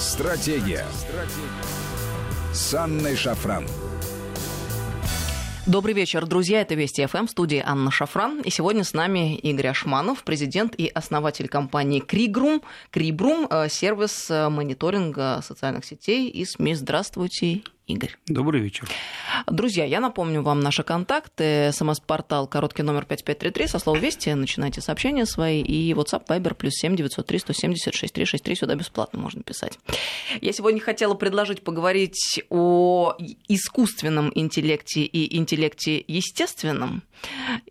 Стратегия. Стратегия. С Анной Шафран. Добрый вечер, друзья. Это Вести ФМ, студии Анна Шафран. И сегодня с нами Игорь Ашманов, президент и основатель компании Кригрум. Крибрум – сервис мониторинга социальных сетей и СМИ. Здравствуйте, Игорь. Добрый вечер. Друзья, я напомню вам наши контакты. СМС-портал короткий номер 5533. Со слова «Вести» начинайте сообщения свои. И WhatsApp, Viber, плюс 7 903 170 6363. Сюда бесплатно можно писать. Я сегодня хотела предложить поговорить о искусственном интеллекте и интеллекте естественном.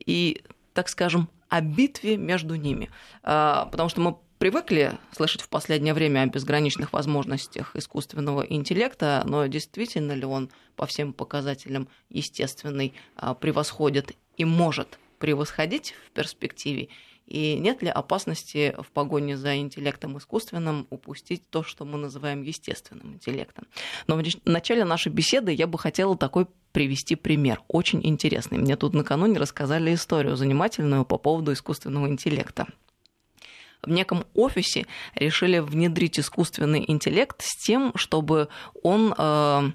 И, так скажем, о битве между ними. А, потому что мы привыкли слышать в последнее время о безграничных возможностях искусственного интеллекта, но действительно ли он по всем показателям естественный а, превосходит и может превосходить в перспективе? И нет ли опасности в погоне за интеллектом искусственным упустить то, что мы называем естественным интеллектом? Но в начале нашей беседы я бы хотела такой привести пример, очень интересный. Мне тут накануне рассказали историю занимательную по поводу искусственного интеллекта в неком офисе решили внедрить искусственный интеллект с тем, чтобы он э,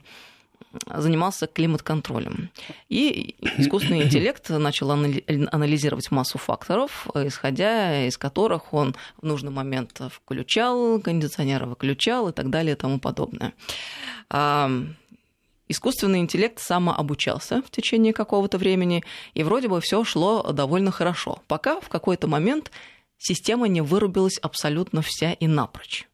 занимался климат-контролем. И искусственный интеллект начал анализировать массу факторов, исходя из которых он в нужный момент включал, кондиционеры выключал и так далее и тому подобное. Искусственный интеллект самообучался в течение какого-то времени, и вроде бы все шло довольно хорошо, пока в какой-то момент система не вырубилась абсолютно вся и напрочь.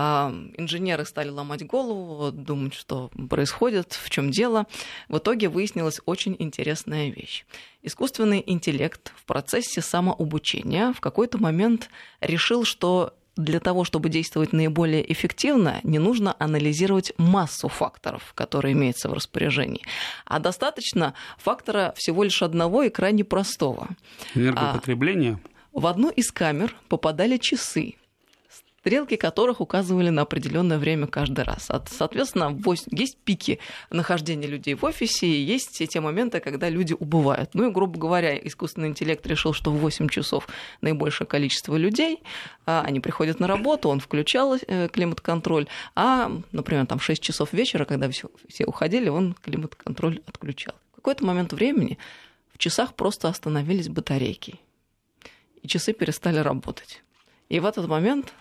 А инженеры стали ломать голову, думать, что происходит, в чем дело. В итоге выяснилась очень интересная вещь. Искусственный интеллект в процессе самообучения в какой-то момент решил, что для того, чтобы действовать наиболее эффективно, не нужно анализировать массу факторов, которые имеются в распоряжении, а достаточно фактора всего лишь одного и крайне простого. Энергопотребление? А, в одну из камер попадали часы, стрелки которых указывали на определенное время каждый раз. Соответственно, есть пики нахождения людей в офисе, и есть те моменты, когда люди убывают. Ну и, грубо говоря, искусственный интеллект решил, что в 8 часов наибольшее количество людей, а, они приходят на работу, он включал э, климат-контроль, а, например, там 6 часов вечера, когда все, все уходили, он климат-контроль отключал. В какой-то момент времени в часах просто остановились батарейки и часы перестали работать. И в этот момент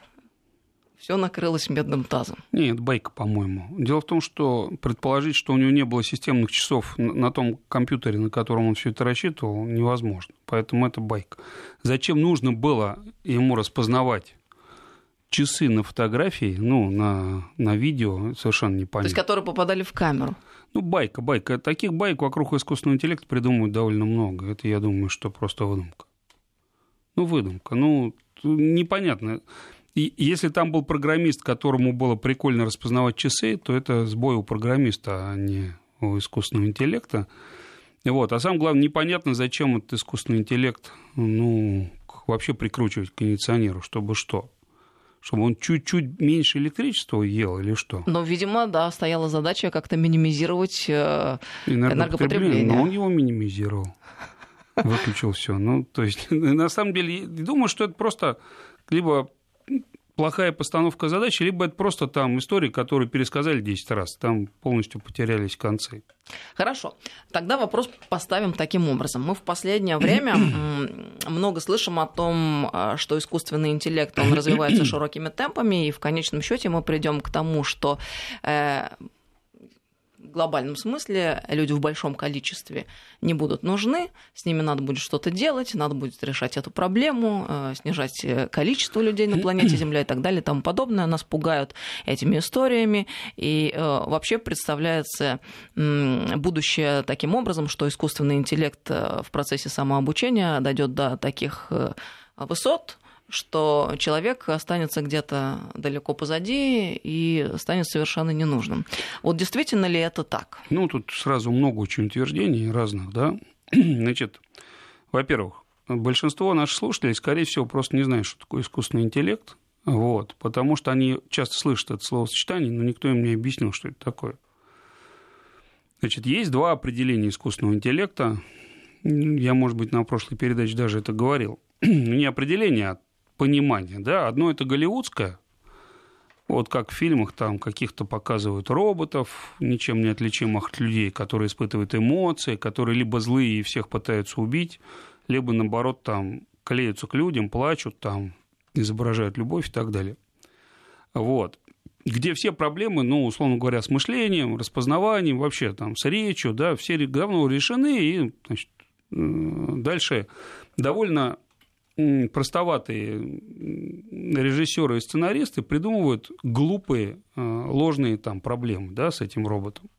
все накрылось медным тазом. Нет, байка, по-моему. Дело в том, что предположить, что у него не было системных часов на том компьютере, на котором он все это рассчитывал, невозможно. Поэтому это байка. Зачем нужно было ему распознавать часы на фотографии, ну, на, на видео, совершенно непонятно. То есть, которые попадали в камеру? Ну, байка, байка. Таких байк вокруг искусственного интеллекта придумывают довольно много. Это, я думаю, что просто выдумка. Ну, выдумка. Ну, непонятно. И если там был программист, которому было прикольно распознавать часы, то это сбой у программиста, а не у искусственного интеллекта. Вот. А самое главное, непонятно, зачем этот искусственный интеллект ну, вообще прикручивать к кондиционеру, чтобы что? Чтобы он чуть-чуть меньше электричества ел или что? Ну, видимо, да, стояла задача как-то минимизировать э, энергопотребление. Но он его минимизировал выключил все. Ну, то есть, на самом деле, думаю, что это просто либо плохая постановка задачи, либо это просто там истории, которые пересказали 10 раз, там полностью потерялись концы. Хорошо. Тогда вопрос поставим таким образом. Мы в последнее время много слышим о том, а, что искусственный интеллект, он развивается широкими темпами, и в конечном счете мы придем к тому, что э, глобальном смысле люди в большом количестве не будут нужны, с ними надо будет что-то делать, надо будет решать эту проблему, э, снижать э, количество людей на планете Земля и так далее и тому подобное. Нас пугают этими историями, и э, вообще представляется будущее таким образом, что искусственный интеллект в процессе самообучения дойдет до таких высот, что человек останется где-то далеко позади и станет совершенно ненужным. Вот действительно ли это так? Ну, тут сразу много очень утверждений разных, да. Значит, во-первых, большинство наших слушателей, скорее всего, просто не знают, что такое искусственный интеллект, вот, потому что они часто слышат это словосочетание, но никто им не объяснил, что это такое. Значит, есть два определения искусственного интеллекта. Я, может быть, на прошлой передаче даже это говорил. Не определение, а понимание. Да? Одно это голливудское, Вот как в фильмах там каких-то показывают роботов, ничем не отличимых от людей, которые испытывают эмоции, которые либо злые и всех пытаются убить, либо наоборот там клеются к людям, плачут, там изображают любовь и так далее. Вот. Где все проблемы, ну, условно говоря, с мышлением, распознаванием, вообще там с речью, да, все давно решены, и значит, дальше довольно простоватые режиссеры и сценаристы придумывают глупые, э, ложные там проблемы да, с этим роботом.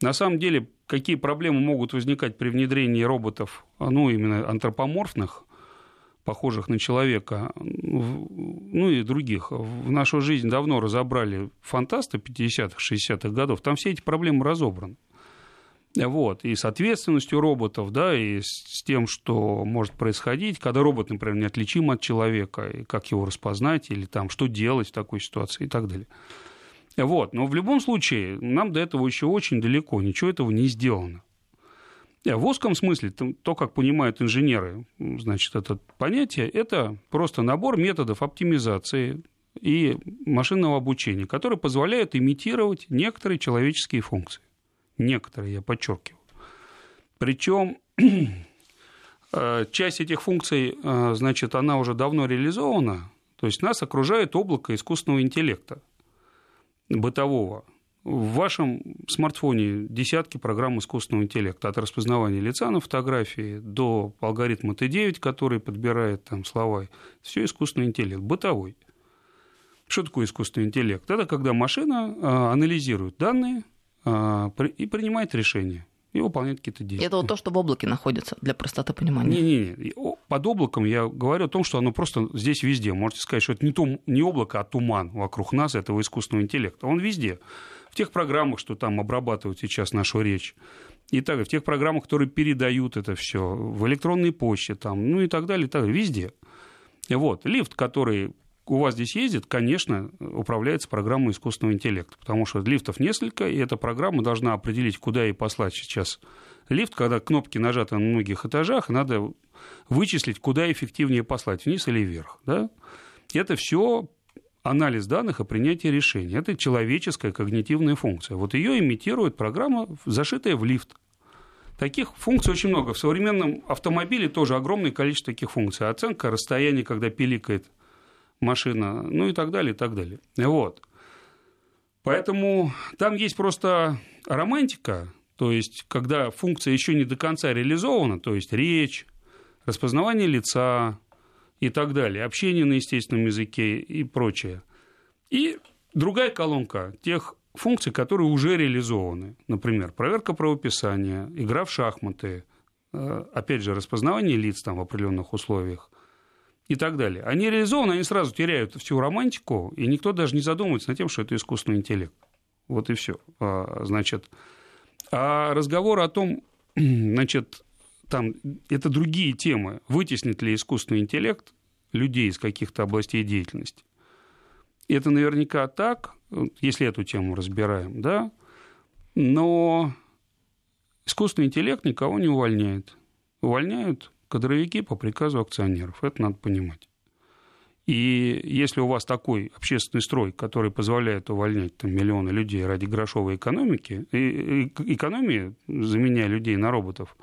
На самом деле, какие проблемы могут возникать при внедрении роботов, ну, именно антропоморфных, похожих на человека, ну и других. В нашу жизнь давно разобрали фантасты 50-х, 60-х годов, там все эти проблемы разобраны. Вот, и с ответственностью роботов, да, и с тем, что может происходить, когда робот, например, неотличим от человека, и как его распознать, или там, что делать в такой ситуации и так далее. Вот, но в любом случае, нам до этого еще очень далеко, ничего этого не сделано. В узком смысле, то, как понимают инженеры, значит, это понятие, это просто набор методов оптимизации и машинного обучения, которые позволяют имитировать некоторые человеческие функции некоторые, я подчеркиваю. Причем э, часть этих функций, э, значит, она уже давно реализована, то есть нас окружает облако искусственного интеллекта бытового. В вашем смартфоне десятки программ искусственного интеллекта, от распознавания лица на фотографии до алгоритма Т9, который подбирает там слова. Все искусственный интеллект, бытовой. Что такое искусственный интеллект? Это когда машина э, анализирует данные, и принимает решение и выполняет какие-то действия. Это вот то, что в облаке находится, для простоты понимания. Не-не-не, под облаком я говорю о том, что оно просто здесь везде. Можете сказать, что это не, то, не облако, а туман вокруг нас, этого искусственного интеллекта. Он везде. В тех программах, что там обрабатывают сейчас нашу речь, и так, в тех программах, которые передают это все, в электронной почте, там, ну и так далее, и так далее, везде. Вот. Лифт, который у вас здесь ездит, конечно, управляется программой искусственного интеллекта, потому что лифтов несколько, и эта программа должна определить, куда ей послать сейчас лифт, когда кнопки нажаты на многих этажах, надо вычислить, куда эффективнее послать, вниз или вверх. Да? Это все анализ данных и принятие решений. Это человеческая когнитивная функция. Вот ее имитирует программа, зашитая в лифт. Таких функций очень много. В современном автомобиле тоже огромное количество таких функций. Оценка расстояния, когда пиликает машина, ну и так далее, и так далее. Вот. Поэтому там есть просто романтика, то есть когда функция еще не до конца реализована, то есть речь, распознавание лица и так далее, общение на естественном языке и прочее. И другая колонка тех функций, которые уже реализованы. Например, проверка правописания, игра в шахматы, э, опять же, распознавание лиц там в определенных условиях, и так далее. Они реализованы, они сразу теряют всю романтику, и никто даже не задумывается над тем, что это искусственный интеллект. Вот и все. А, значит, а разговор о том, значит, там, это другие темы, вытеснит ли искусственный интеллект людей из каких-то областей деятельности. Это наверняка так, если эту тему разбираем, да, но искусственный интеллект никого не увольняет. Увольняют кадровики по приказу акционеров. Это надо понимать. И если у вас такой общественный строй, который позволяет увольнять там, миллионы людей ради грошовой экономики, и, и, экономии, заменяя людей на роботов,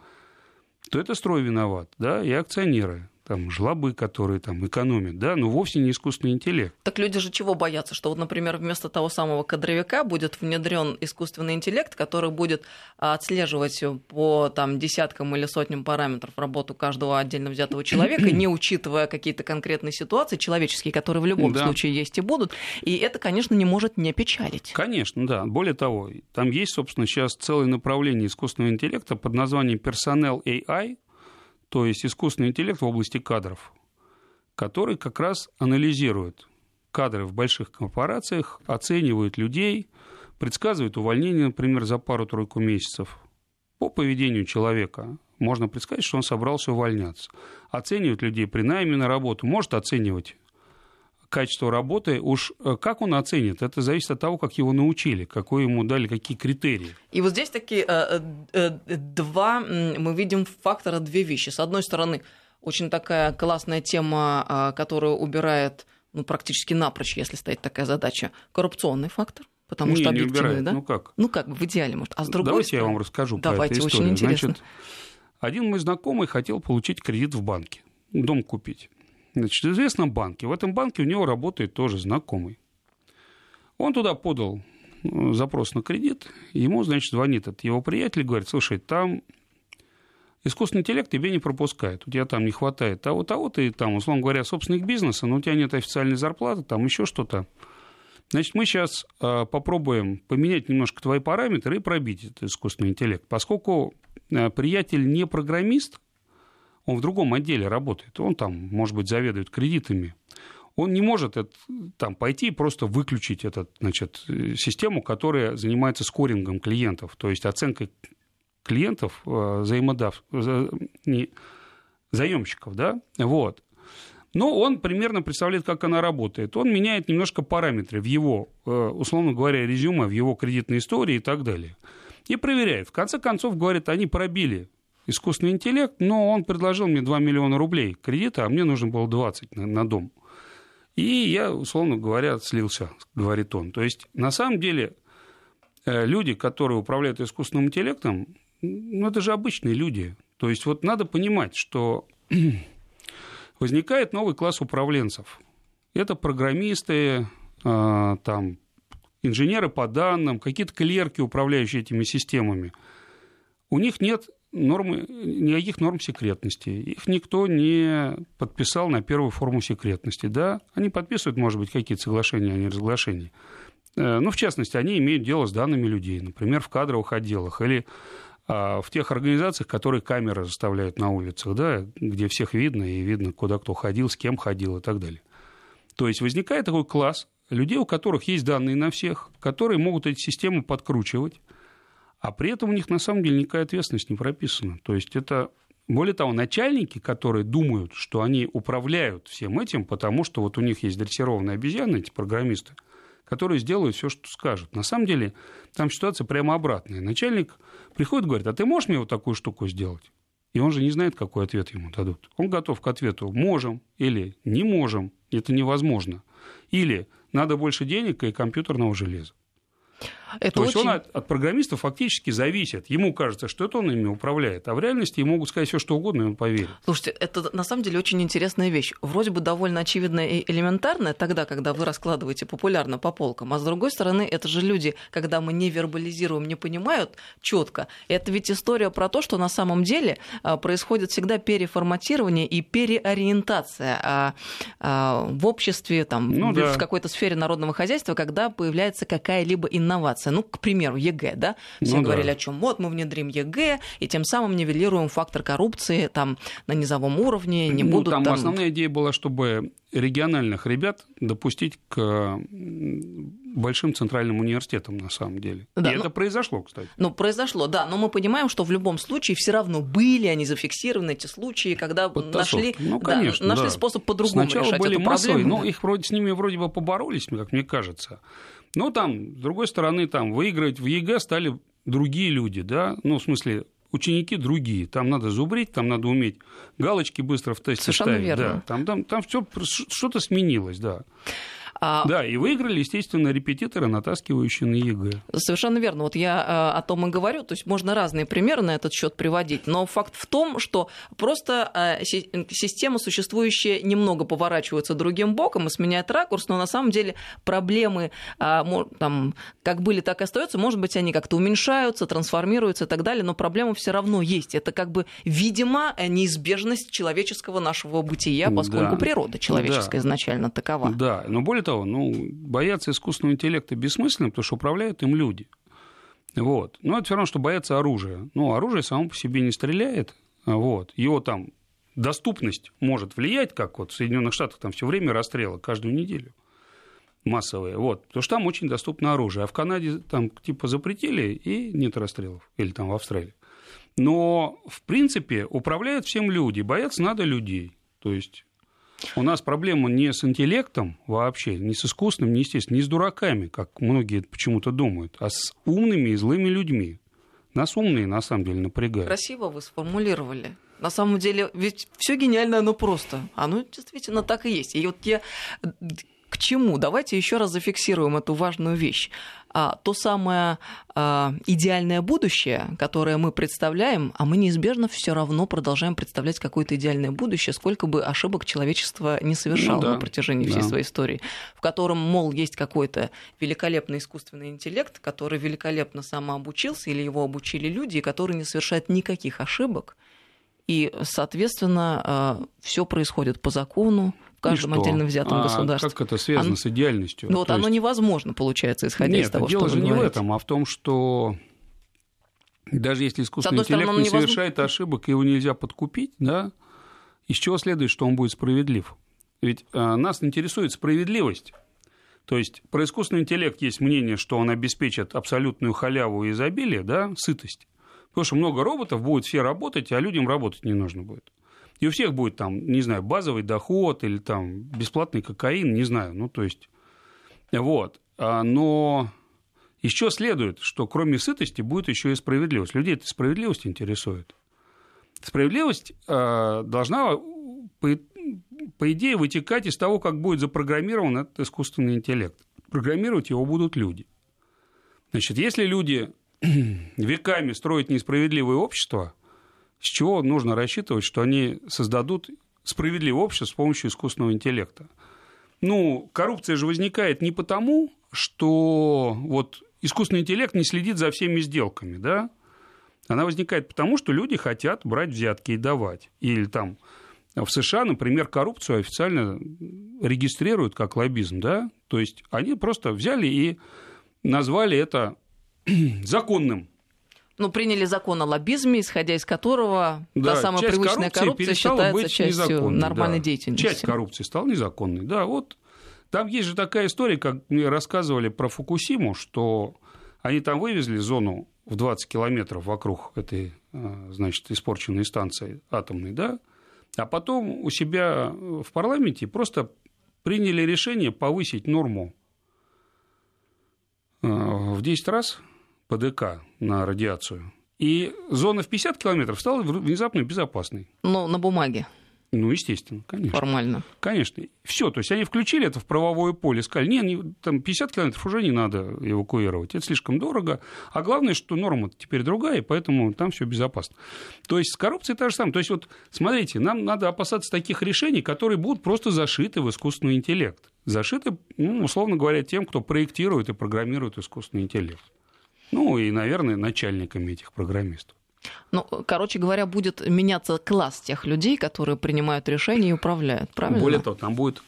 то это строй виноват, да, и акционеры там, жлобы, которые там экономят, да, но вовсе не искусственный интеллект. Так люди же чего боятся? Что вот, например, вместо того самого кадровика будет внедрен искусственный интеллект, который будет отслеживать по там, десяткам или сотням параметров работу каждого отдельно взятого человека, не учитывая какие-то конкретные ситуации человеческие, которые в любом да. случае есть и будут. И это, конечно, не может не печалить. Конечно, да. Более того, там есть, собственно, сейчас целое направление искусственного интеллекта под названием Personnel AI, то есть искусственный интеллект в области кадров, который как раз анализирует кадры в больших корпорациях, оценивает людей, предсказывает увольнение, например, за пару-тройку месяцев. По поведению человека можно предсказать, что он собрался увольняться. Оценивает людей при найме на работу, может оценивать качество работы, уж э, как он оценит, это зависит от того, как его научили, какой ему дали, какие критерии. И вот здесь такие э, э, два, мы видим фактора, две вещи. С одной стороны, очень такая классная тема, которая убирает ну, практически напрочь, если стоит такая задача, коррупционный фактор. Потому не, что не объективный, убирает. да? Ну как? Ну как, в идеале, может. А с другой Давайте стороны... я вам расскажу Давайте, про эту очень интересно. Значит, один мой знакомый хотел получить кредит в банке, дом купить. Значит, в известном банке. В этом банке у него работает тоже знакомый. Он туда подал э, запрос на кредит, ему, значит, звонит этот его приятель и говорит, слушай, там искусственный интеллект тебя не пропускает, у тебя там не хватает того-того, ты там, условно говоря, собственник бизнеса, но у тебя нет официальной зарплаты, там еще что-то. Значит, мы сейчас э, попробуем поменять немножко твои параметры и пробить этот искусственный интеллект. Поскольку э, приятель не программист, он в другом отделе работает, он там, может быть, заведует кредитами, он не может это, там, пойти и просто выключить эту значит, э, систему, которая занимается скорингом клиентов, то есть оценкой клиентов, э, взаимодав... не... заемщиков, да, вот. Но он примерно представляет, как она работает. Он меняет немножко параметры в его, э, условно говоря, резюме, в его кредитной истории и так далее. И проверяет. В конце концов, говорит, они пробили искусственный интеллект, но он предложил мне 2 миллиона рублей кредита, а мне нужно было 20 на, на дом. И я, условно говоря, слился, говорит он. То есть, на самом деле, э, люди, которые управляют искусственным интеллектом, ну, это же обычные люди. То есть, вот надо понимать, что возникает новый класс управленцев. Это программисты, а, там, инженеры по данным, какие-то клерки, управляющие этими системами. У них нет нормы, никаких норм секретности. Их никто не подписал на первую форму секретности. Да, они подписывают, может быть, какие-то соглашения о неразглашении. Э, ну, в частности, они имеют дело с данными людей, например, в кадровых отделах или а, в тех организациях, которые камеры заставляют на улицах, да, где всех видно, и видно, куда кто ходил, с кем ходил и так далее. То есть возникает такой класс людей, у которых есть данные на всех, которые могут эти системы подкручивать, а при этом у них на самом деле никакая ответственность не прописана. То есть это, более того, начальники, которые думают, что они управляют всем этим, потому что вот у них есть дрессированные обезьяны, эти программисты, которые сделают все, что скажут. На самом деле там ситуация прямо обратная. Начальник приходит и говорит, а ты можешь мне вот такую штуку сделать? И он же не знает, какой ответ ему дадут. Он готов к ответу «можем» или «не можем», это невозможно. Или «надо больше денег и компьютерного железа». Это То очень... есть он от, от программиста фактически зависит. Ему кажется, что это он ими управляет, а в реальности ему могут сказать все, что угодно, и он поверит. Слушайте, это на самом деле очень интересная вещь. Вроде бы довольно очевидная и элементарная тогда, когда вы раскладываете популярно по полкам, а с другой стороны, это же люди, когда мы не вербализируем, не понимают четко. Это ведь история про то, что на самом деле а, происходит всегда переформатирование и переориентация а, а, в обществе, там, Ну в да. какой-то сфере народного хозяйства, когда появляется какая-либо инновация. Ну, к примеру, ЕГЭ, да? Все Ну да. говорили о чем? Вот мы внедрим ЕГЭ, и тем самым нивелируем фактор коррупции там на низовом уровне, не Ну, будут там, там... основная идея была, чтобы региональных ребят допустить к большим центральным университетам, на самом деле. Да, И ну- это произошло, кстати. Ну, произошло, да, но мы понимаем, что в любом случае все равно были они зафиксированы, эти случаи, когда Подтасовки. нашли, Ну, да, конечно, нашли да. способ по-другому Сначала решать были эту массовые, проблему. но их вроде с ними вроде бы поборолись, как мне кажется. Но там, с другой стороны, там выиграть в ЕГЭ стали другие люди, да, ну, в смысле, ученики другие. Там надо зубрить, там надо уметь галочки быстро в тесте Совершенно ставить. верно. Да. Там, там, там все, что-то сменилось, да. А, Да, и выиграли, естественно, репетиторы, натаскивающие на ЕГЭ. Совершенно верно. Вот я э, о том и говорю. То есть можно разные примеры на этот счет приводить, но факт в том, что просто э, си- система существующая немного поворачивается другим боком и сменяет ракурс, но на самом деле проблемы там, как были, так и остаются. Может быть, они как-то уменьшаются, трансформируются и так далее, но проблема все равно есть. Это как бы, видимо, э, неизбежность человеческого нашего бытия, поскольку Да. природа человеческая Да. изначально такова. Да, но более того, ну, бояться искусственного интеллекта бессмысленно, потому что управляют им люди. Вот. Но это все равно, что бояться оружия. Ну, оружие само по себе не стреляет. Вот. Его там доступность может влиять, как вот в Соединенных Штатах там все время расстрелы, каждую неделю массовые. Вот. Потому что там очень доступно оружие. А в Канаде там типа запретили, и нет расстрелов. Или там в Австралии. Но, в принципе, управляют всем люди. Бояться надо людей. То есть у нас проблема не с интеллектом вообще, не с искусственным, не естественным, не с дураками, как многие почему-то думают, а с умными и злыми людьми. Нас умные, на самом деле, напрягают. Красиво вы сформулировали. На самом деле, ведь все гениально, оно просто. Оно действительно так и есть. И вот я к чему? Давайте еще раз зафиксируем эту важную вещь. А, то самое а, идеальное будущее, которое мы представляем, а мы неизбежно все равно продолжаем представлять какое-то идеальное будущее, сколько бы ошибок человечество не совершало ну, да, на протяжении всей да. своей истории, в котором, мол, есть какой-то великолепный искусственный интеллект, который великолепно самообучился или его обучили люди, который не совершает никаких ошибок, и, соответственно, а, все происходит по закону, каждом отдельно взятом а государстве. Как это связано оно... с идеальностью? Ну вот То оно есть... невозможно, получается, исходя Нет, из того, дело что же не говорите. в этом, а в том, что даже если искусственный интеллект стороны, не невозможно... совершает ошибок, его нельзя подкупить, да, из чего следует, что он будет справедлив? Ведь а, нас интересует справедливость. То есть про искусственный интеллект есть мнение, что он обеспечит абсолютную халяву и изобилие, да, сытость. Потому что много роботов будет все работать, а людям работать не нужно будет. И у всех будет там, не знаю, базовый доход или там бесплатный кокаин, не знаю, ну, то есть, вот. А, но еще следует, что кроме сытости будет еще и справедливость. Людей эта справедливость интересует. Справедливость э, должна, по, по идее, вытекать из того, как будет запрограммирован этот искусственный интеллект. Программировать его будут люди. Значит, если люди веками строят несправедливое общество – с чего нужно рассчитывать, что они создадут справедливое общество с помощью искусственного интеллекта? Ну, коррупция же возникает не потому, что вот искусственный интеллект не следит за всеми сделками, да? Она возникает потому, что люди хотят брать взятки и давать. Или там в США, например, коррупцию официально регистрируют как лоббизм, да? То есть они просто взяли и назвали это законным ну, приняли закон о лоббизме, исходя из которого да, та самая привычная коррупция считается частью нормальной да. деятельности. Часть коррупции стала незаконной, да. Вот там есть же такая история, как мне рассказывали про Фукусиму, что они там вывезли зону в 20 километров вокруг этой, э, значит, испорченной станции атомной, да, а потом у себя в парламенте просто приняли решение повысить норму э, в 10 раз – ПДК на радиацию. И зона в 50 километров стала внезапно безопасной. Ну, на бумаге. Ну, естественно, конечно. Формально. Конечно. Все, то есть они включили это в правовое поле, сказали, не, не, там 50 километров уже не надо эвакуировать, это слишком дорого. А главное, что норма теперь другая, и поэтому там все безопасно. То есть с коррупцией та же самое. То есть вот, смотрите, нам надо опасаться таких решений, которые будут просто зашиты в искусственный интеллект. Зашиты, ну, условно говоря, тем, кто проектирует и программирует искусственный интеллект. Ну и, наверное, начальниками этих программистов. Ну, короче говоря, будет меняться класс тех людей, которые принимают решения и управляют, правильно? Более того, там будет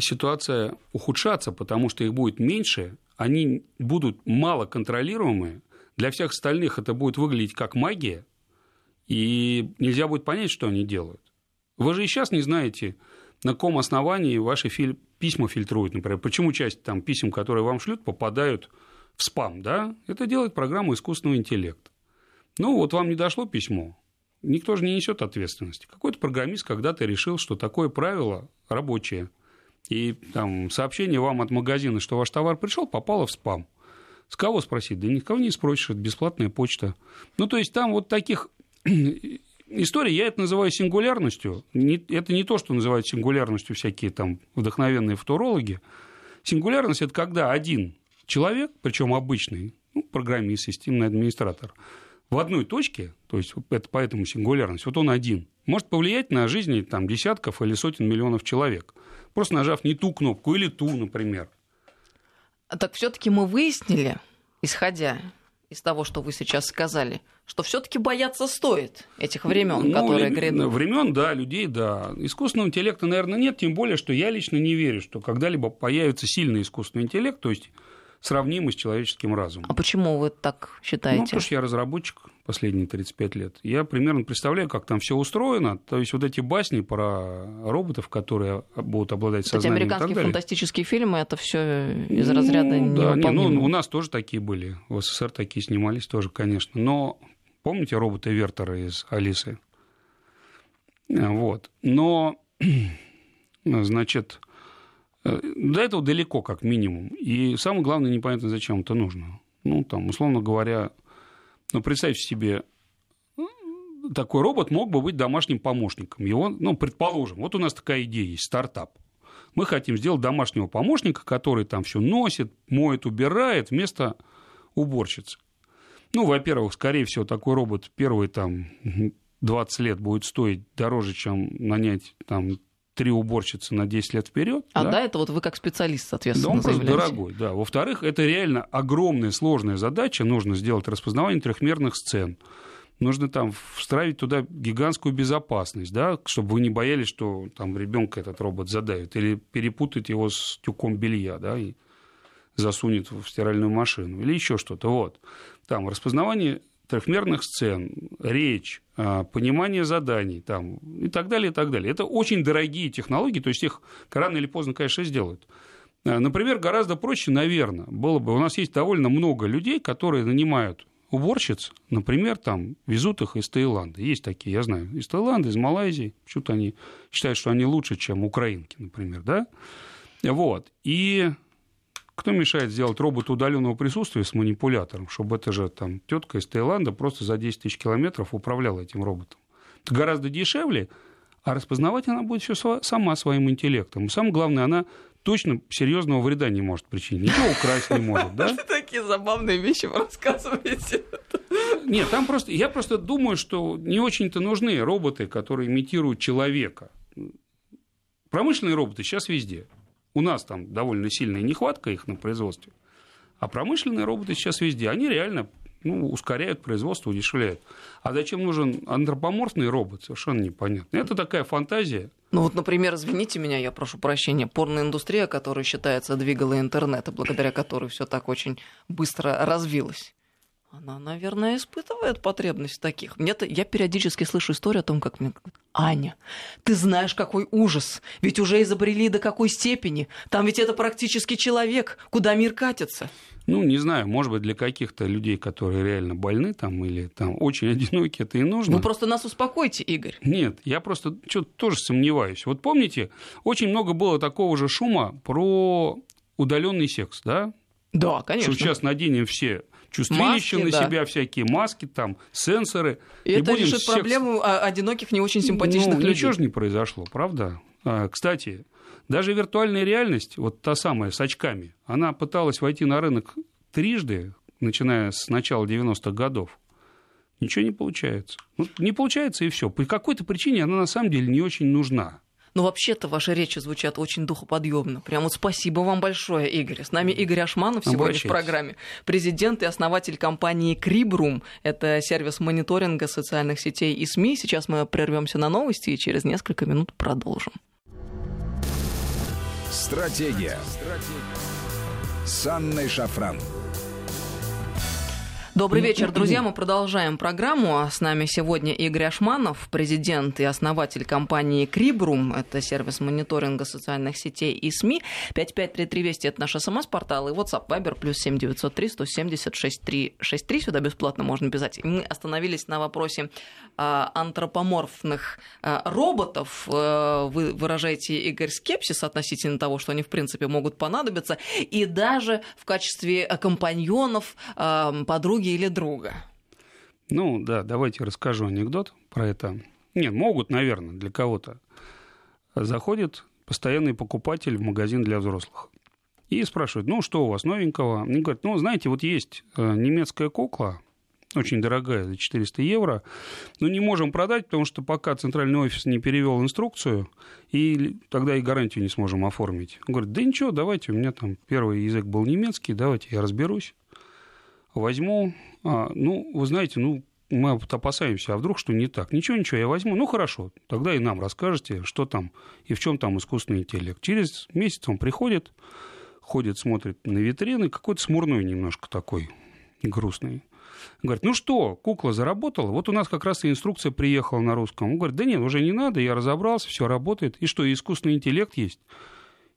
ситуация ухудшаться, потому что их будет меньше, они будут мало контролируемые, для всех остальных это будет выглядеть как магия, и нельзя будет понять, что они делают. Вы же и сейчас не знаете, на каком основании ваши письма фильтруют, например, почему часть там, писем, которые вам шлют, попадают в спам, да, это делает программа искусственного интеллекта. Ну, вот вам не дошло письмо, никто же не несет ответственности. Какой-то программист когда-то решил, что такое правило рабочее, и там сообщение вам от магазина, что ваш товар пришел, попало в спам. С кого спросить? Да никого не спросишь, это бесплатная почта. Ну, то есть там вот таких историй, я это называю сингулярностью. Это не то, что называют сингулярностью всякие там вдохновенные футурологи. Сингулярность – это когда один человек, причем обычный, ну, программист, системный администратор, в одной точке, то есть это поэтому сингулярность, вот он один, может повлиять на жизни там, десятков или сотен миллионов человек, просто нажав не ту кнопку или ту, например. А так все-таки мы выяснили, исходя из того, что вы сейчас сказали, что все-таки бояться стоит этих времен, ну, которые грядут. Времен, да, людей, да. Искусственного интеллекта, наверное, нет, тем более, что я лично не верю, что когда-либо появится сильный искусственный интеллект, то есть сравнимы с человеческим разумом. А почему вы так считаете? Ну, потому что я разработчик последние 35 лет. Я примерно представляю, как там все устроено. То есть вот эти басни про роботов, которые будут обладать Кстати, сознанием американские и так далее. фантастические фильмы, это все из разряда ну, да, не, ну, У нас тоже такие были. В СССР такие снимались тоже, конечно. Но помните робота Вертера из «Алисы»? Вот. Но, значит, до этого далеко, как минимум. И самое главное, непонятно, зачем это нужно. Ну, там, условно говоря, ну, представьте себе, такой робот мог бы быть домашним помощником. Его, ну, предположим, вот у нас такая идея есть, стартап. Мы хотим сделать домашнего помощника, который там все носит, моет, убирает вместо уборщицы. Ну, во-первых, скорее всего, такой робот первые там 20 лет будет стоить дороже, чем нанять там три уборщицы на 10 лет вперед. А да? да, это вот вы как специалист, соответственно, Да, он просто дорогой, да. Во-вторых, это реально огромная сложная задача. Нужно сделать распознавание трехмерных сцен. Нужно там встраивать туда гигантскую безопасность, да, чтобы вы не боялись, что там ребенка этот робот задавит, или перепутать его с тюком белья, да, и засунет в стиральную машину, или еще что-то. Вот. Там распознавание трехмерных сцен, речь, а, понимание заданий там, и так далее, и так далее. Это очень дорогие технологии, то есть их рано или поздно, конечно, сделают. А, например, гораздо проще, наверное, было бы, у нас есть довольно много людей, которые нанимают уборщиц, например, там везут их из Таиланда. Есть такие, я знаю, из Таиланда, из Малайзии. Почему-то они считают, что они лучше, чем украинки, например, да? Вот. И кто мешает сделать робот удаленного присутствия с манипулятором, чтобы это же там тетка из Таиланда просто за 10 тысяч километров управляла этим роботом? Это гораздо дешевле, а распознавать она будет все сама своим интеллектом. И самое главное, она точно серьезного вреда не может причинить. Ничего украсть не может, да? Такие забавные вещи вы рассказываете. Нет, там просто... Я просто думаю, что не очень-то нужны роботы, которые имитируют человека. Промышленные роботы сейчас везде. У нас там довольно сильная нехватка их на производстве. А промышленные роботы сейчас везде. Они реально ну, ускоряют производство, удешевляют. А зачем нужен антропоморфный робот, совершенно непонятно. Это такая фантазия. Ну вот, например, извините меня, я прошу прощения, порноиндустрия, которая считается двигала интернета, благодаря которой все так очень быстро развилось. Она, наверное, испытывает потребность таких. Мне-то, я периодически слышу историю о том, как мне Аня, ты знаешь, какой ужас. Ведь уже изобрели до какой степени. Там ведь это практически человек. Куда мир катится? Ну, не знаю, может быть, для каких-то людей, которые реально больны там или там очень одиноки, это и нужно. Ну, просто нас успокойте, Игорь. Нет, я просто что-то тоже сомневаюсь. Вот помните, очень много было такого же шума про удаленный секс, да? Да, конечно. Что сейчас наденем все чувствилища маски, на да. себя, всякие маски, там, сенсоры. И, и это решит секс... проблему одиноких, не очень симпатичных ну, людей. Ничего же не произошло, правда? А, кстати, даже виртуальная реальность, вот та самая с очками, она пыталась войти на рынок трижды, начиная с начала 90-х годов. Ничего не получается. Ну, не получается и все. По какой-то причине она на самом деле не очень нужна. Но вообще-то ваши речи звучат очень духоподъемно. Прям вот спасибо вам большое, Игорь. С нами Игорь Ашманов сегодня в программе. Президент и основатель компании Крибрум. Это сервис мониторинга социальных сетей и СМИ. Сейчас мы прервемся на новости и через несколько минут продолжим. Стратегия. Стратегия. С Анной Шафран. Добрый вечер, друзья. Мы продолжаем программу. С нами сегодня Игорь Ашманов, президент и основатель компании Крибрум. Это сервис мониторинга социальных сетей и СМИ. 5533 Вести – это наш СМС-портал. И WhatsApp Viber плюс 7903 176 363. Сюда бесплатно можно писать. Мы остановились на вопросе а, антропоморфных а, роботов. А, вы выражаете, Игорь, скепсис относительно того, что они, в принципе, могут понадобиться. И даже в качестве компаньонов, подруги подруги или друга? Ну да, давайте расскажу анекдот про это. Нет, могут, наверное, для кого-то. Заходит постоянный покупатель в магазин для взрослых. И спрашивает, ну что у вас новенького? Они говорят, ну знаете, вот есть э, немецкая кукла, очень дорогая, за 400 евро, но не можем продать, потому что пока центральный офис не перевел инструкцию, и тогда и гарантию не сможем оформить. Он говорит, да ничего, давайте, у меня там первый язык был немецкий, давайте я разберусь возьму, а, ну, вы знаете, ну, мы опасаемся, а вдруг что не так? Ничего, ничего, я возьму. Ну, хорошо, тогда и нам расскажете, что там и в чем там искусственный интеллект. Через месяц он приходит, ходит, смотрит на витрины, какой-то смурной немножко такой, грустный. Говорит, ну что, кукла заработала? Вот у нас как раз и инструкция приехала на русском. Он говорит, да нет, уже не надо, я разобрался, все работает. И что, искусственный интеллект есть?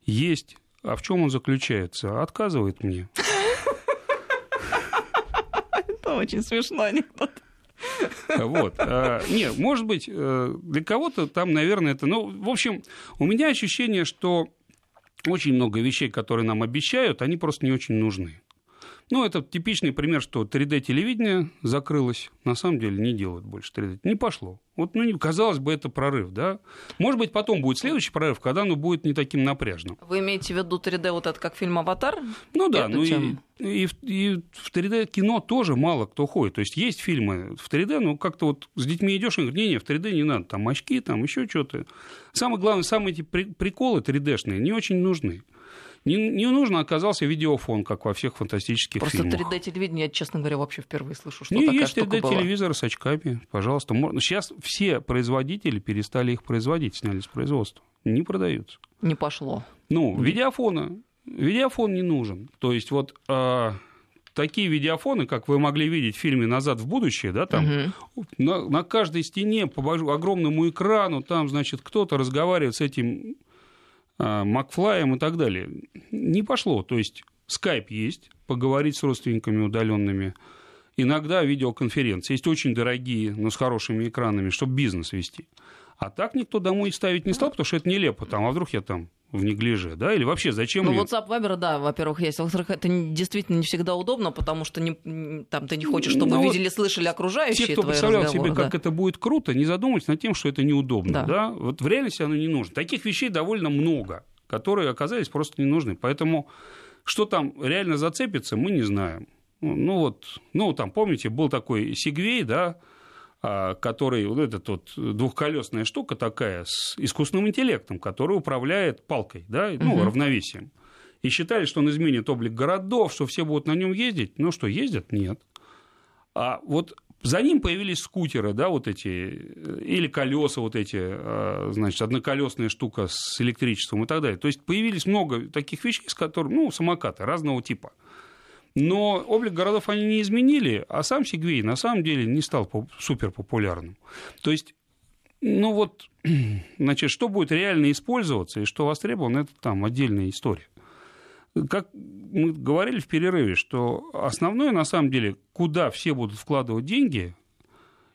Есть. А в чем он заключается? Отказывает мне. Очень смешной анекдот. Вот. А, не, может быть, э, для кого-то там, наверное, это... Ну, в общем, у меня ощущение, что очень много вещей, которые нам обещают, они просто не очень нужны. Ну, это типичный пример, что 3D-телевидение закрылось. На самом деле не делают больше 3D. Не пошло. Вот, ну, казалось бы, это прорыв, да? Может быть, потом будет следующий прорыв, когда оно будет не таким напряжным. Вы имеете в виду 3D вот это как фильм «Аватар»? Ну да, ну и, и, и в 3D-кино тоже мало кто ходит. То есть есть фильмы в 3D, но как-то вот с детьми идешь и говорят, не, не, в 3D не надо, там очки, там еще что-то. Самое главное, самые эти приколы 3D-шные не очень нужны. Не, не нужно оказался видеофон, как во всех фантастических Просто фильмах. Просто 3D-телевидение, я, честно говоря, вообще впервые слышу, что не, такая есть 3D-телевизоры с очками, пожалуйста. Сейчас все производители перестали их производить, сняли с производства. Не продаются. Не пошло. Ну, видеофона. Видеофон не нужен. То есть вот... А такие видеофоны, как вы могли видеть в фильме «Назад в будущее», да, там угу. на, на каждой стене по огромному экрану, там, значит, кто-то разговаривает с этим Макфлаем и так далее. Не пошло. То есть скайп есть, поговорить с родственниками удаленными. Иногда видеоконференции. Есть очень дорогие, но с хорошими экранами, чтобы бизнес вести. А так никто домой ставить не стал, потому что это нелепо. Там, а вдруг я там в неглиже, да, или вообще зачем Ну, мне... WhatsApp, Viber, да, во-первых, есть. Во-вторых, это действительно не всегда удобно, потому что не, там ты не хочешь, чтобы ну, видели, слышали окружающие Те, кто представлял себе, да. как это будет круто, не задумывались над тем, что это неудобно, да. Да. Вот в реальности оно не нужно. Таких вещей довольно много, которые оказались просто не нужны. Поэтому что там реально зацепится, мы не знаем. Ну вот, ну там, помните, был такой Сигвей, да, который, вот эта вот двухколесная штука такая с искусственным интеллектом, который управляет палкой, да, ну, Мгм. равновесием. И считали, что он изменит облик городов, что все будут на нем ездить. Ну что, ездят? Нет. А вот за ним появились скутеры, да, вот эти, э, или колеса вот эти, э, значит, одноколесная штука с электричеством и так далее. То есть появились много таких вещей, с которыми, ну, самокаты разного типа. Но облик городов они не изменили, а сам Сигвей на самом деле не стал супер популярным. То есть, ну вот, значит, что будет реально использоваться и что востребовано, это там отдельная история. Как мы говорили в перерыве, что основное, на самом деле, куда все будут вкладывать деньги,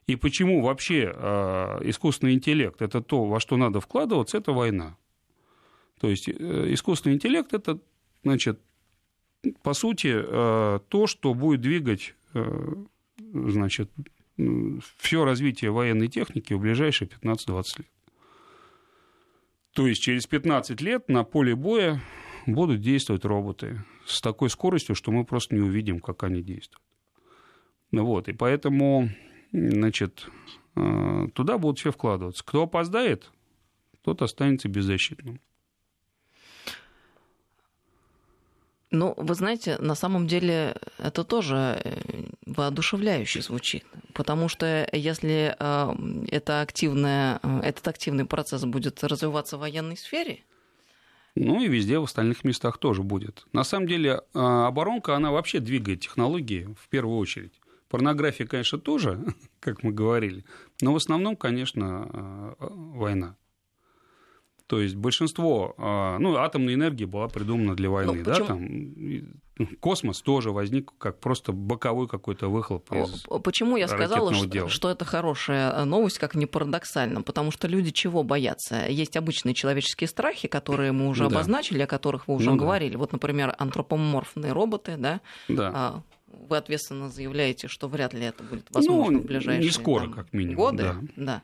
и почему вообще э, искусственный интеллект это то, во что надо вкладываться, это война. То есть э, искусственный интеллект это, значит, по сути, э, то, что будет двигать, э, значит, все развитие военной техники в ближайшие 15-20 лет. То есть через 15 лет на поле боя будут действовать роботы с такой скоростью, что мы просто не увидим, как они действуют. Ну Вот, и поэтому, значит, э, туда будут все вкладываться. Кто опоздает, тот останется беззащитным. Ну, вы знаете, на самом деле это тоже э, воодушевляюще звучит, потому что если э, это активное, э, этот активный процесс будет развиваться в военной сфере, Ну и везде в остальных местах тоже будет. На самом деле э, оборонка, она вообще двигает технологии в первую очередь. Порнография, конечно, тоже, как мы говорили, но в основном, конечно, война. То есть большинство, э, ну, атомная энергия была придумана для войны, Ну, да, почему- там ну, космос тоже возник как просто боковой какой-то выхлоп из Почему я сказала, что, дела. что это хорошая новость, как ни парадоксально? Потому что люди чего боятся? Есть обычные человеческие страхи, которые мы уже Ну да. обозначили, о которых вы уже Ну да. говорили. Вот, например, антропоморфные роботы, да? Да. Вы ответственно заявляете, что вряд ли это будет возможно Ну, в ближайшие не скоро, там, как минимум, годы. да. Да.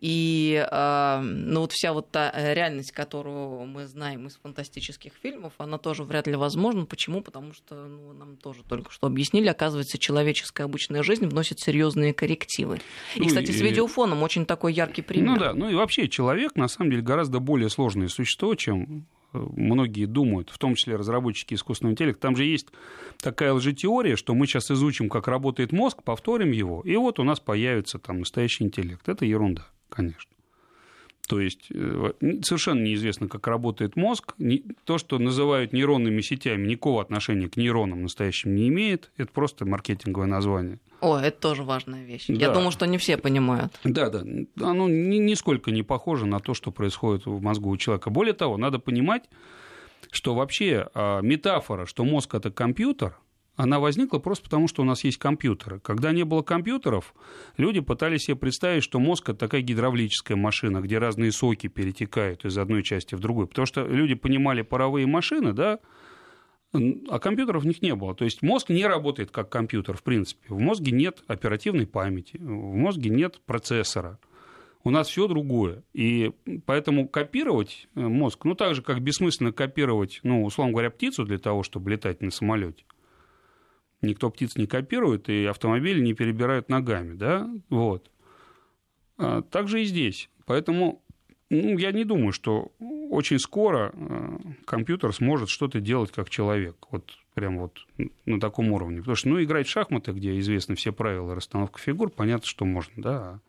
И а, ну, вот вся вот та э, реальность, которую мы знаем из фантастических фильмов, она тоже вряд ли возможна. Почему? Потому что ну, нам тоже только что объяснили, оказывается, человеческая обычная жизнь вносит серьезные коррективы. И, Ну, кстати, с и- видеофоном очень такой яркий пример. Ну да, ну и вообще человек на самом деле гораздо более сложное существо, чем э, многие думают, в том числе разработчики искусственного интеллекта. Там же есть такая лжетеория, что мы сейчас изучим, как работает мозг, повторим его, и вот у нас появится там настоящий интеллект. Это ерунда, конечно. То есть э, совершенно неизвестно, как работает мозг. То, что называют нейронными сетями, никакого отношения к нейронам настоящим не имеет. Это просто маркетинговое название. О, это тоже важная вещь. Я Да. думаю, что не все понимают. Да, да. Оно ни- нисколько не похоже на то, что происходит в мозгу у человека. Более того, надо понимать, что вообще а, метафора, что мозг это компьютер, она возникла просто потому, что у нас есть компьютеры. Когда не было компьютеров, люди пытались себе представить, что мозг это такая гидравлическая машина, где разные соки перетекают из одной части в другую. Потому что люди понимали паровые машины, да, А компьютеров в них не было. То есть мозг не работает как компьютер, в принципе. В мозге нет оперативной памяти, в мозге нет процессора. У нас все другое. И поэтому копировать э, мозг, ну, так же, как бессмысленно копировать, ну, условно говоря, птицу для того, чтобы летать на самолете. Никто птиц не копирует, и автомобили не перебирают ногами, да, вот. А, так же и здесь. Поэтому ну, я не думаю, что очень скоро э, компьютер сможет что-то делать как человек. Вот прям вот на таком уровне. Потому что, ну, играть в шахматы, где известны все правила расстановки фигур, понятно, что можно, да.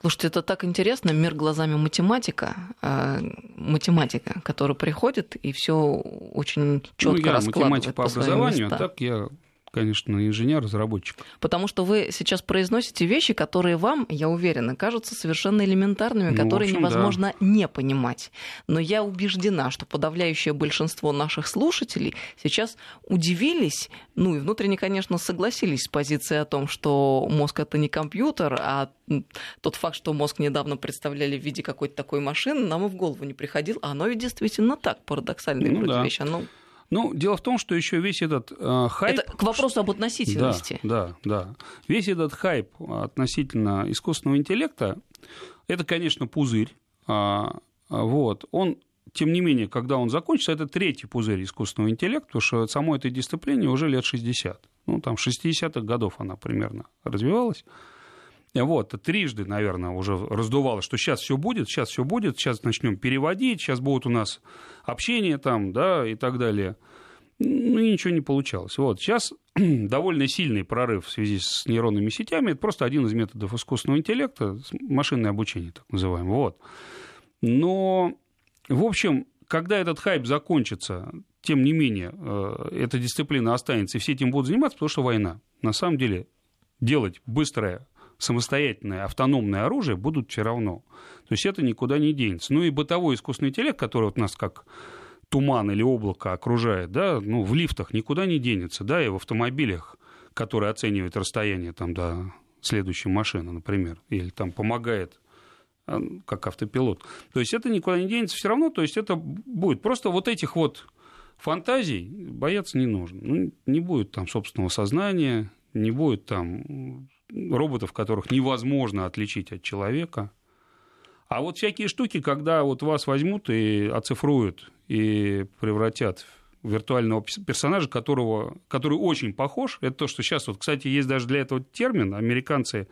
Слушайте, это так интересно, мир глазами математика, э, математика, которая приходит и все очень четко ну, я раскладывает математик по, по образованию, а так я конечно, инженер-разработчик. Потому что вы сейчас произносите вещи, которые вам, я уверена, кажутся совершенно элементарными, ну, которые общем, невозможно да. не понимать. Но я убеждена, что подавляющее большинство наших слушателей сейчас удивились, ну и внутренне, конечно, согласились с позицией о том, что мозг это не компьютер, а тот факт, что мозг недавно представляли в виде какой-то такой машины, нам и в голову не приходил, а оно ведь действительно так, парадоксальная ну, да. вещь. Оно ну, дело в том, что еще весь этот э, хайп... Это к вопросу об относительности. Да, да, да. Весь этот хайп относительно искусственного интеллекта, это, конечно, пузырь. А, вот. Он, тем не менее, когда он закончится, это третий пузырь искусственного интеллекта, потому что самой этой дисциплине уже лет 60. Ну, там, 60-х годов она примерно развивалась. Вот, трижды, наверное, уже раздувалось, что сейчас все будет, сейчас все будет, сейчас начнем переводить, сейчас будут у нас общение там, да, и так далее. Ну, и ничего не получалось. Вот, сейчас довольно сильный прорыв в связи с нейронными сетями. Это просто один из методов искусственного интеллекта, машинное обучение, так называемое. Вот. Но, в общем, когда этот хайп закончится, тем не менее, э, эта дисциплина останется, и все этим будут заниматься, потому что война. На самом деле, делать быстрое самостоятельное автономное оружие будут все равно. То есть это никуда не денется. Ну и бытовой искусственный интеллект, который вот нас как туман или облако окружает, да, ну, в лифтах никуда не денется, да, и в автомобилях, которые оценивают расстояние там до следующей машины, например, или там помогает а, как автопилот. То есть это никуда не денется все равно, то есть это будет просто вот этих вот фантазий бояться не нужно. Ну, не будет там собственного сознания, не будет там роботов, которых невозможно отличить от человека. А вот всякие штуки, когда вот вас возьмут и оцифруют, и превратят в виртуального персонажа, которого, который очень похож, это то, что сейчас, вот, кстати, есть даже для этого термин, американцы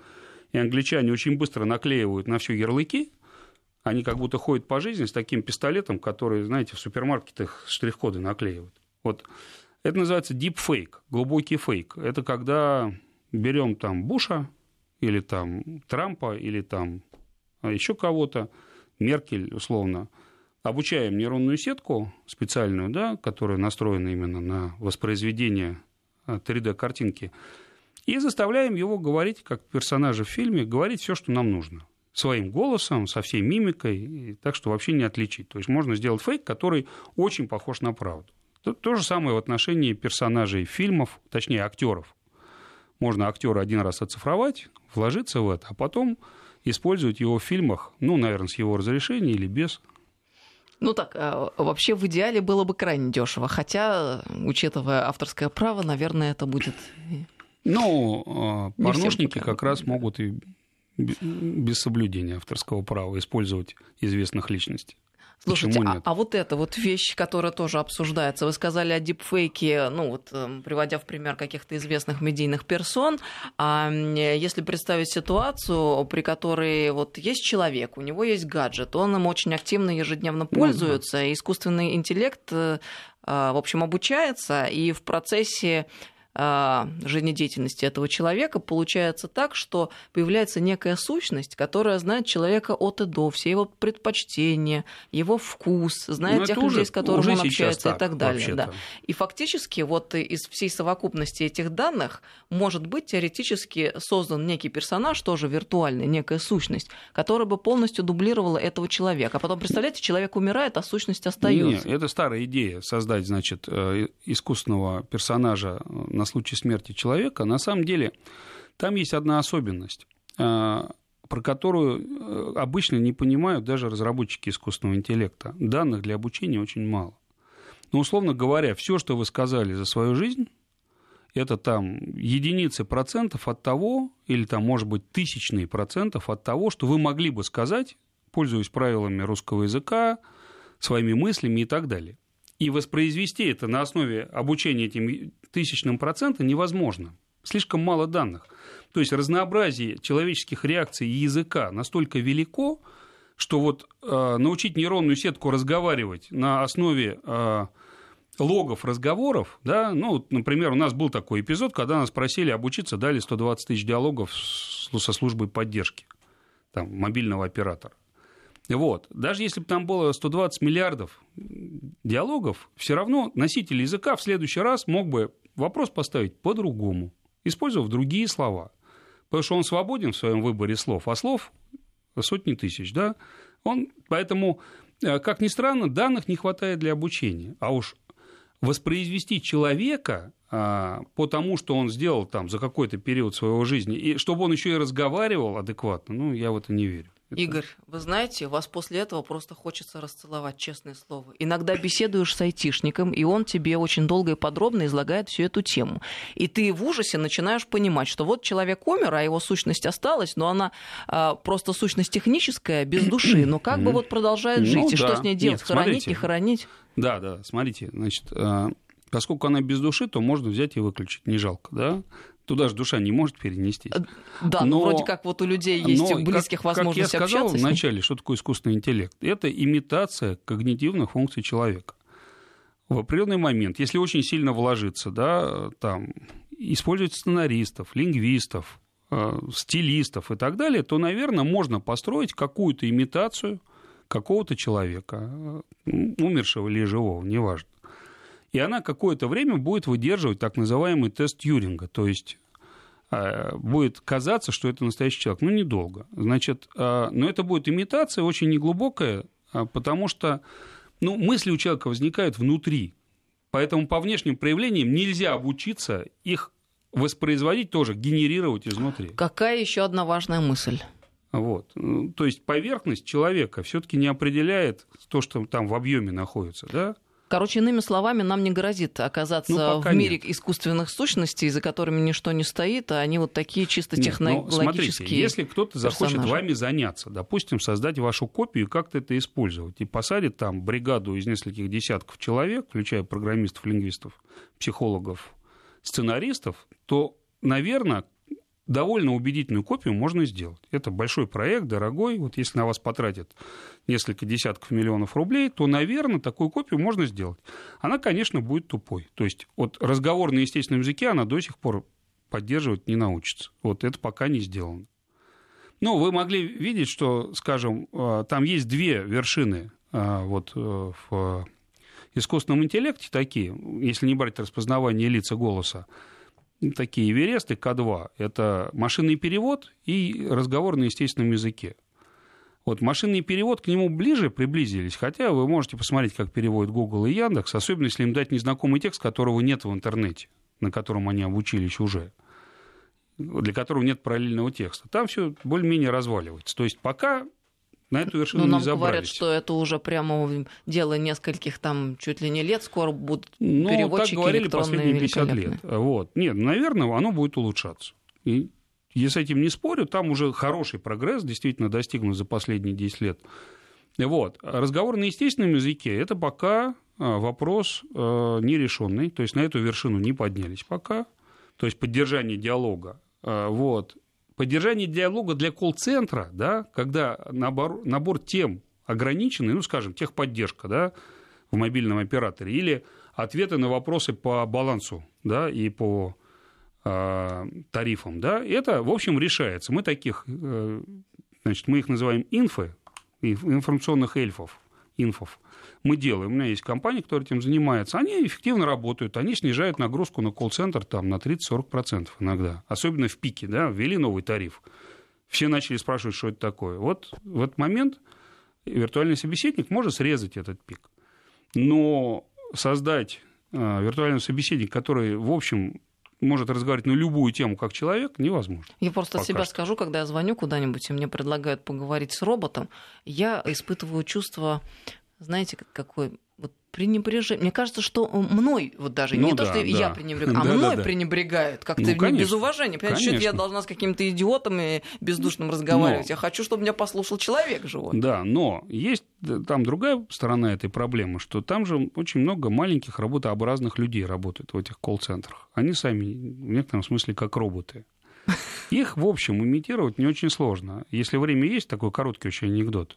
и англичане очень быстро наклеивают на все ярлыки, они как будто ходят по жизни с таким пистолетом, который, знаете, в супермаркетах штрих-коды наклеивают. Вот. Это называется deep fake, глубокий фейк. Это когда берем там Буша или там Трампа или там а, еще кого-то, Меркель условно, обучаем нейронную сетку специальную, да, которая настроена именно на воспроизведение 3D-картинки, а, и заставляем его говорить, как персонажа в фильме, говорить все, что нам нужно. Своим голосом, со всей мимикой, так что вообще не отличить. То есть можно сделать фейк, который очень похож на правду. То, то же самое в отношении персонажей фильмов, точнее актеров. Можно актера один раз оцифровать, вложиться в это, а потом использовать его в фильмах, ну, наверное, с его разрешения или без. Ну так, а, вообще в идеале было бы крайне дешево, хотя, учитывая авторское право, наверное, это будет... Ну, а, порношники как раз могут и без соблюдения авторского права использовать известных личностей. Слушайте, а, а вот эта вот вещь, которая тоже обсуждается, вы сказали о дипфейке, ну вот эм, приводя в пример каких-то известных медийных персон, а если представить ситуацию, при которой вот есть человек, у него есть гаджет, он им очень активно ежедневно пользуется, mm-hmm. искусственный интеллект э, в общем, обучается, и в процессе а, жизнедеятельности этого человека, получается так, что появляется некая сущность, которая знает человека от и до, все его предпочтения, его вкус, знает Но ну, тех людей, уже, с которыми он общается так, и так далее. Да. И фактически вот из всей совокупности этих данных может быть теоретически создан некий персонаж, тоже виртуальный, некая сущность, которая бы полностью дублировала этого человека. А потом, представляете, человек умирает, а сущность остается. Нет, это старая идея создать, значит, э, искусственного персонажа на случай смерти человека, на самом деле там есть одна особенность, а, про которую э, обычно не понимают даже разработчики искусственного интеллекта. Данных для обучения очень мало. Но, условно говоря, все, что вы сказали за свою жизнь, это там единицы процентов от того, или там, может быть, тысячные процентов от того, что вы могли бы сказать, пользуясь правилами русского языка, своими мыслями и так далее. И воспроизвести это на основе обучения этим тысячным процентам невозможно. Слишком мало данных. То есть разнообразие человеческих реакций и языка настолько велико, что вот э, научить нейронную сетку разговаривать на основе э, логов разговоров, да, ну, например, у нас был такой эпизод, когда нас просили обучиться, дали 120 тысяч диалогов со службой поддержки там, мобильного оператора. Вот. Даже если бы там было 120 миллиардов диалогов, все равно носитель языка в следующий раз мог бы вопрос поставить по-другому, использовав другие слова. Потому что он свободен в своем выборе слов, а слов сотни тысяч, да? Он, поэтому, э, как ни странно, данных не хватает для обучения. А уж воспроизвести человека а, по тому, что он сделал там за какой-то период своего жизни, и чтобы он еще и разговаривал адекватно, ну, я в это не верю. Это... Игорь, вы знаете, вас после этого просто хочется расцеловать, честное слово. Иногда беседуешь с айтишником, и он тебе очень долго и подробно излагает всю эту тему. И ты в ужасе начинаешь понимать, что вот человек умер, а его сущность осталась, но она а, просто сущность техническая, без души. Но как бы вот продолжает жить, ну, и да. что с ней делать? Нет, хоронить, смотрите. не хоронить? Да, да, смотрите, значит, а, поскольку она без души, то можно взять и выключить, не жалко, да? Туда же душа не может перенестись. Да, но, вроде как вот у людей есть но, близких как, возможность как я сказал общаться. вначале, что такое искусственный интеллект? Это имитация когнитивных функций человека. В определенный момент, если очень сильно вложиться, да, там, использовать сценаристов, лингвистов, э, стилистов и так далее, то, наверное, можно построить какую-то имитацию какого-то человека, э, умершего или живого, неважно и она какое-то время будет выдерживать так называемый тест Тьюринга, то есть э, будет казаться, что это настоящий человек. Ну, недолго. Значит, э, но это будет имитация очень неглубокая, э, потому что ну, мысли у человека возникают внутри. Поэтому по внешним проявлениям нельзя обучиться их воспроизводить тоже, генерировать изнутри. Какая еще одна важная мысль? Вот. Ну, то есть поверхность человека все-таки не определяет то, что там в объеме находится. Да? Короче, иными словами, нам не грозит оказаться ну, в мире нет. искусственных сущностей, за которыми ничто не стоит, а они вот такие чисто нет, ну, технологические. Смотрите, если кто-то захочет вами заняться, допустим, создать вашу копию и как-то это использовать, и посадит там бригаду из нескольких десятков человек, включая программистов, лингвистов, психологов, сценаристов, то, наверное, довольно убедительную копию можно сделать. Это большой проект, дорогой. Вот если на вас потратят несколько десятков миллионов рублей, то, наверное, такую копию можно сделать. Она, конечно, будет тупой. То есть вот разговор на естественном языке она до сих пор поддерживать не научится. Вот это пока не сделано. Но вы могли видеть, что, скажем, э, там есть две вершины э, вот, э, в искусственном интеллекте такие, если не брать распознавание лица голоса, такие Эвересты К2. Это машинный перевод и разговор на естественном языке. Вот машинный перевод к нему ближе приблизились, хотя вы можете посмотреть, как переводят Google и Яндекс, особенно если им дать незнакомый текст, которого нет в интернете, на котором они обучились уже, для которого нет параллельного текста. Там все более-менее разваливается. То есть пока на эту вершину ну, нам не забрались. говорят, что это уже прямо дело нескольких там чуть ли не лет, скоро будут ну, переводчики так говорили последние 50 лет. Вот. Нет, наверное, оно будет улучшаться. И я с этим не спорю, там уже хороший прогресс действительно достигнут за последние 10 лет. Вот. Разговор на естественном языке – это пока а, вопрос а, нерешенный, то есть на эту вершину не поднялись пока, то есть поддержание диалога. А, вот поддержание диалога для колл-центра, да, когда набор, набор тем ограниченный, ну, скажем, техподдержка, да, в мобильном операторе, или ответы на вопросы по балансу, да, и по э, тарифам, да, это, в общем, решается. Мы таких, э, значит, мы их называем инфы, информационных эльфов, инфов, мы делаем. У меня есть компания, которая этим занимается. Они эффективно работают, они снижают нагрузку на колл-центр там, на 30-40% иногда. Особенно в пике, да, ввели новый тариф. Все начали спрашивать, что это такое. Вот в этот момент виртуальный собеседник может срезать этот пик. Но создать а, виртуального собеседника, который, в общем, может разговаривать на любую тему, как человек, невозможно. Я просто от себя что. скажу, когда я звоню куда-нибудь, и мне предлагают поговорить с роботом, я испытываю чувство знаете, какой вот пренебрежение. Мне кажется, что мной, вот даже ну, не да, то, что да. я пренебрегаю, а да, мной да, пренебрегают как-то ну, конечно, без уважения. Понимаете, что я должна с каким-то идиотом и бездушным разговаривать. Но... Я хочу, чтобы меня послушал человек живой. Да, но есть там другая сторона этой проблемы, что там же очень много маленьких работообразных людей работает в этих колл-центрах. Они сами в некотором смысле как роботы. Их, в общем, имитировать не очень сложно. Если время есть, такой короткий очень анекдот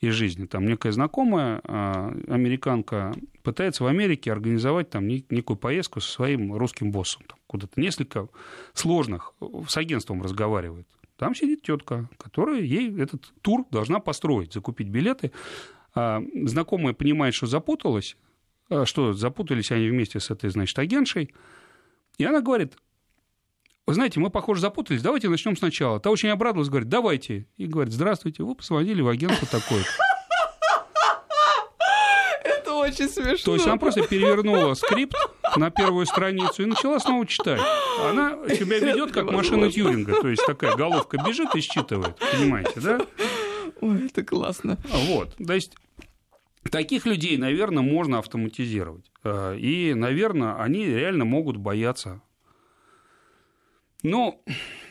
из жизни. Там некая знакомая а, американка пытается в Америке организовать там некую поездку со своим русским боссом. Там, куда-то несколько сложных с агентством разговаривает. Там сидит тетка, которая ей этот тур должна построить, закупить билеты. А, знакомая понимает, что запуталась, а, что запутались они вместе с этой, значит, агентшей. И она говорит, вы знаете, мы, похоже, запутались, давайте начнем сначала. Та очень обрадовалась, говорит, давайте. И говорит, здравствуйте, вы позвонили в агентство такое Это очень смешно. То есть она просто перевернула скрипт на первую страницу и начала снова читать. Она себя ведет как машина Тьюринга, то есть такая головка бежит и считывает, понимаете, да? Ой, это классно. Вот, то есть Таких людей, наверное, можно автоматизировать. Э, и, наверное, они реально могут бояться ну,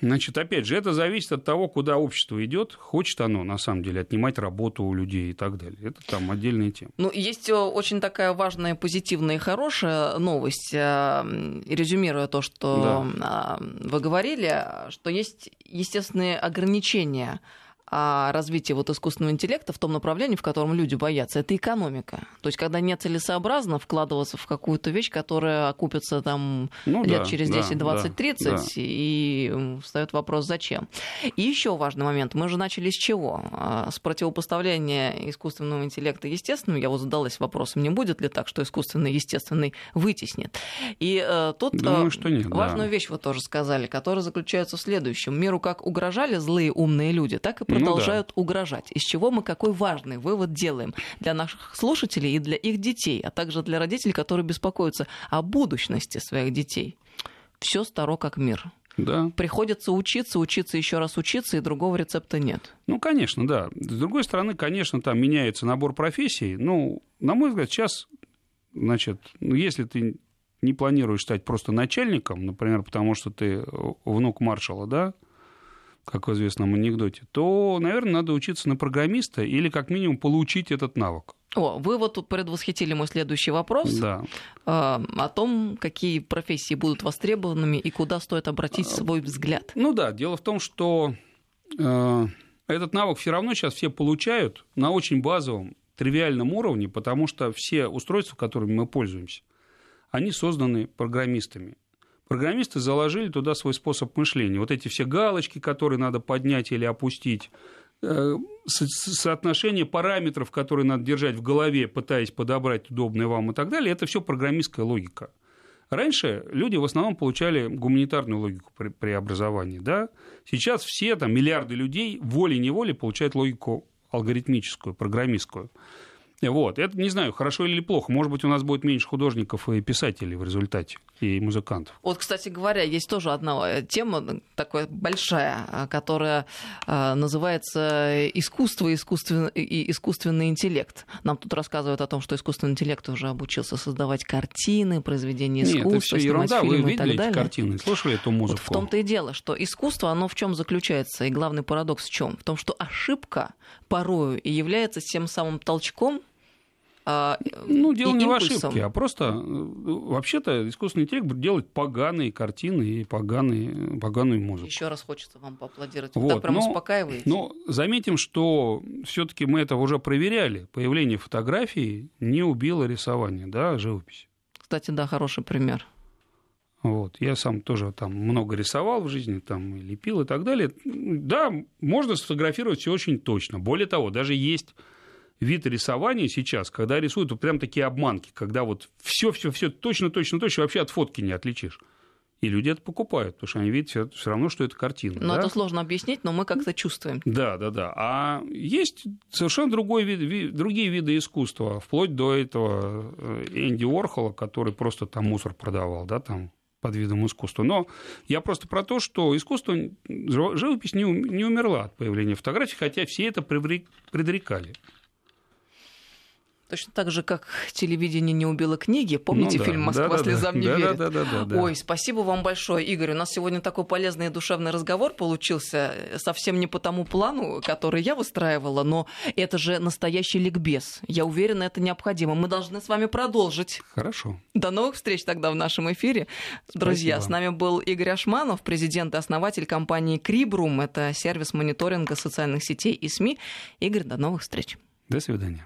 значит, опять же, это зависит от того, куда общество идет. Хочет оно, на самом деле, отнимать работу у людей и так далее. Это там отдельная тема. Ну, есть э, очень такая важная, позитивная и хорошая новость, э, резюмируя то, что да. вы говорили, что есть естественные ограничения а развитие вот искусственного интеллекта в том направлении, в котором люди боятся, это экономика. То есть, когда не целесообразно вкладываться в какую-то вещь, которая окупится там ну, лет да, через 10, да, 20, 30, да. и встает вопрос, зачем. И еще важный момент. Мы же начали с чего? А, с противопоставления искусственного интеллекта естественному. Я вот задалась вопросом, не будет ли так, что искусственный естественный вытеснит. И э, тут Думаю, э, что нет, важную да. вещь вы тоже сказали, которая заключается в следующем. Миру как угрожали злые умные люди, так и продолжают ну, да. угрожать. Из чего мы какой важный вывод делаем для наших слушателей и для их детей, а также для родителей, которые беспокоятся о будущности своих детей. Все старо как мир. Да. Приходится учиться, учиться еще раз учиться, и другого рецепта нет. Ну, конечно, да. С другой стороны, конечно, там меняется набор профессий. Ну, на мой взгляд, сейчас, значит, ну, если ты не планируешь стать просто начальником, например, потому что ты внук маршала, да, как в известном анекдоте, то, наверное, надо учиться на программиста или как минимум получить этот навык. О, вы вот тут предвосхитили мой следующий вопрос да. э, о том, какие профессии будут востребованными и куда стоит обратить а, свой взгляд. Ну да, дело в том, что э, этот навык все равно сейчас все получают на очень базовом, тривиальном уровне, потому что все устройства, которыми мы пользуемся, они созданы программистами. Программисты заложили туда свой способ мышления. Вот эти все галочки, которые надо поднять или опустить, э, соотношение параметров, которые надо держать в голове, пытаясь подобрать удобное вам и так далее, это все программистская логика. Раньше люди в основном получали гуманитарную логику при, образовании. Да? Сейчас все там, миллиарды людей волей-неволей получают логику алгоритмическую, программистскую. Вот. Это не знаю, хорошо или плохо. Может быть, у нас будет меньше художников и писателей в результате, и музыкантов. Вот, кстати говоря, есть тоже одна э, тема такая большая, э, которая э, называется искусство искусствен... и искусственный интеллект. Нам тут рассказывают о том, что искусственный интеллект уже обучился создавать картины, произведения искусства, Нет, это все ерунда. Вы видели и так эти далее. картины, слушали эту музыку? Вот в том-то и дело, что искусство, оно в чем заключается, и главный парадокс в чем? В том, что ошибка порою и является тем самым толчком, ну, дело не импульсом. в ошибке, а просто э, вообще-то искусственный интеллект делать поганые картины и поганые, поганую музыку. Еще раз хочется вам поаплодировать. Вы вот, так прям но, успокаиваете. Но заметим, что все-таки мы это уже проверяли. Появление фотографий не убило рисование, да, живопись. Кстати, да, хороший пример. Вот. Я сам тоже там много рисовал в жизни, там и лепил и так далее. Да, можно сфотографировать все очень точно. Более того, даже есть вид рисования сейчас, когда рисуют вот прям такие обманки, когда вот все, все, все точно, точно, точно, вообще от фотки не отличишь. И люди это покупают, потому что они видят все, все равно, что это картина. Но да? это сложно объяснить, но мы как-то чувствуем. Да, да, да. А есть совершенно другой вид, вид, другие виды искусства, вплоть до этого э, Энди Уорхола, который просто там мусор продавал, да, там под видом искусства. Но я просто про то, что искусство, живопись не, не умерла от появления фотографий, хотя все это предрекали. Точно так же, как телевидение не убило книги. Помните ну, да. фильм «Москва да, слезам да, не да, верит»? Да, да, да, да, Ой, спасибо вам большое, Игорь. У нас сегодня такой полезный и душевный разговор получился. Совсем не по тому плану, который я выстраивала, но это же настоящий ликбез. Я уверена, это необходимо. Мы должны с вами продолжить. Хорошо. До новых встреч тогда в нашем эфире. Спасибо. Друзья, с нами был Игорь Ашманов, президент и основатель компании Крибрум. Это сервис мониторинга социальных сетей и СМИ. Игорь, до новых встреч. До свидания.